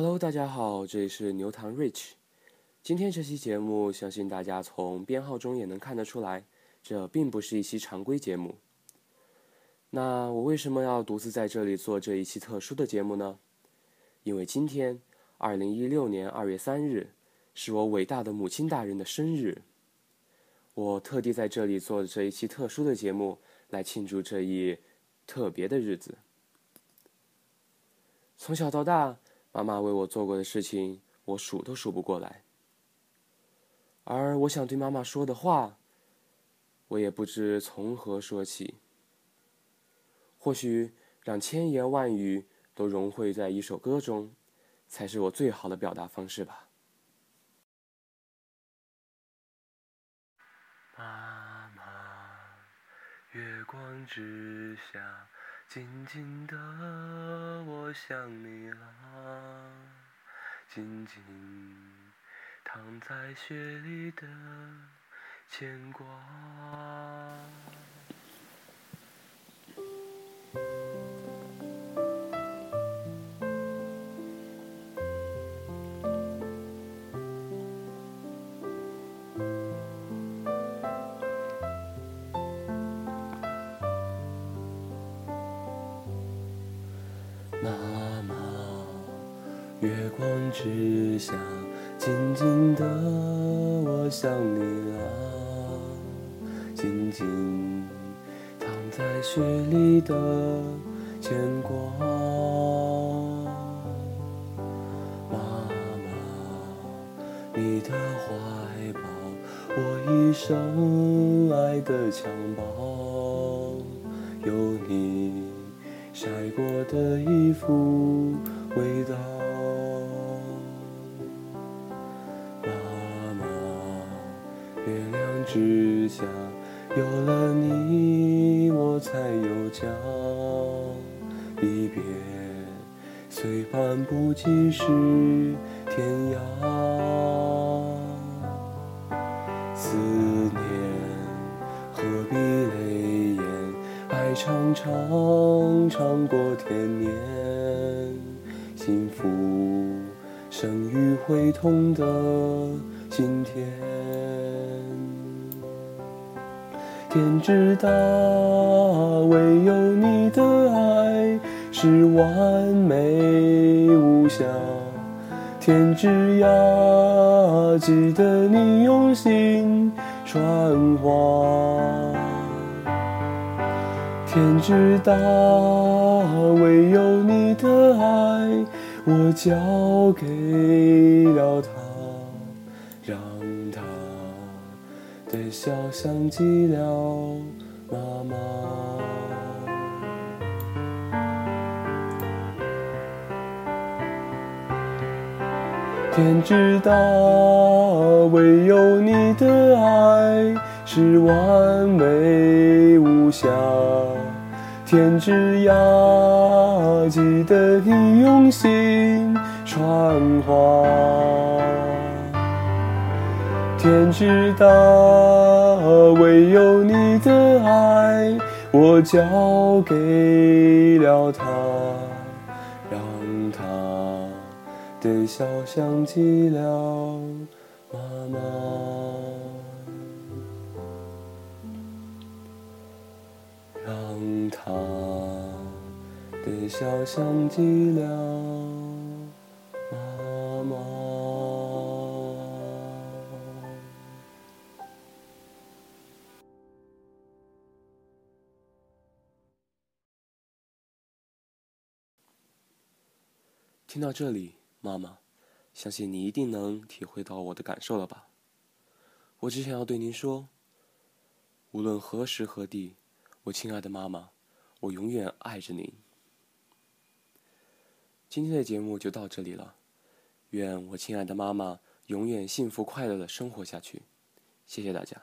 Hello，大家好，这里是牛堂 Rich。今天这期节目，相信大家从编号中也能看得出来，这并不是一期常规节目。那我为什么要独自在这里做这一期特殊的节目呢？因为今天，二零一六年二月三日，是我伟大的母亲大人的生日。我特地在这里做这一期特殊的节目，来庆祝这一特别的日子。从小到大，妈妈为我做过的事情，我数都数不过来。而我想对妈妈说的话，我也不知从何说起。或许让千言万语都融汇在一首歌中，才是我最好的表达方式吧。妈妈，月光之下，静静的我想你了，静静。躺在雪里的牵挂。月光之下。静静的，我想你了。静静躺在雪里的牵挂。妈妈，你的怀抱，我一生爱的襁褓。有你晒过的衣服之下有了你，我才有家。离别虽半步即是天涯，思念何必泪眼？爱长长长过天年，幸福生于会痛的今天。天之大，唯有你的爱是完美无瑕。天之涯，记得你用心传话。天之大，唯有你的爱，我交给了他。让的笑像极了妈妈。天知道，唯有你的爱是完美无瑕。天之涯，记得你用心传话。天之大，唯有你的爱，我交给了他，让他的笑像极了妈妈，让他的笑像极了。听到这里，妈妈，相信你一定能体会到我的感受了吧？我只想要对您说，无论何时何地，我亲爱的妈妈，我永远爱着您。今天的节目就到这里了，愿我亲爱的妈妈永远幸福快乐的生活下去。谢谢大家。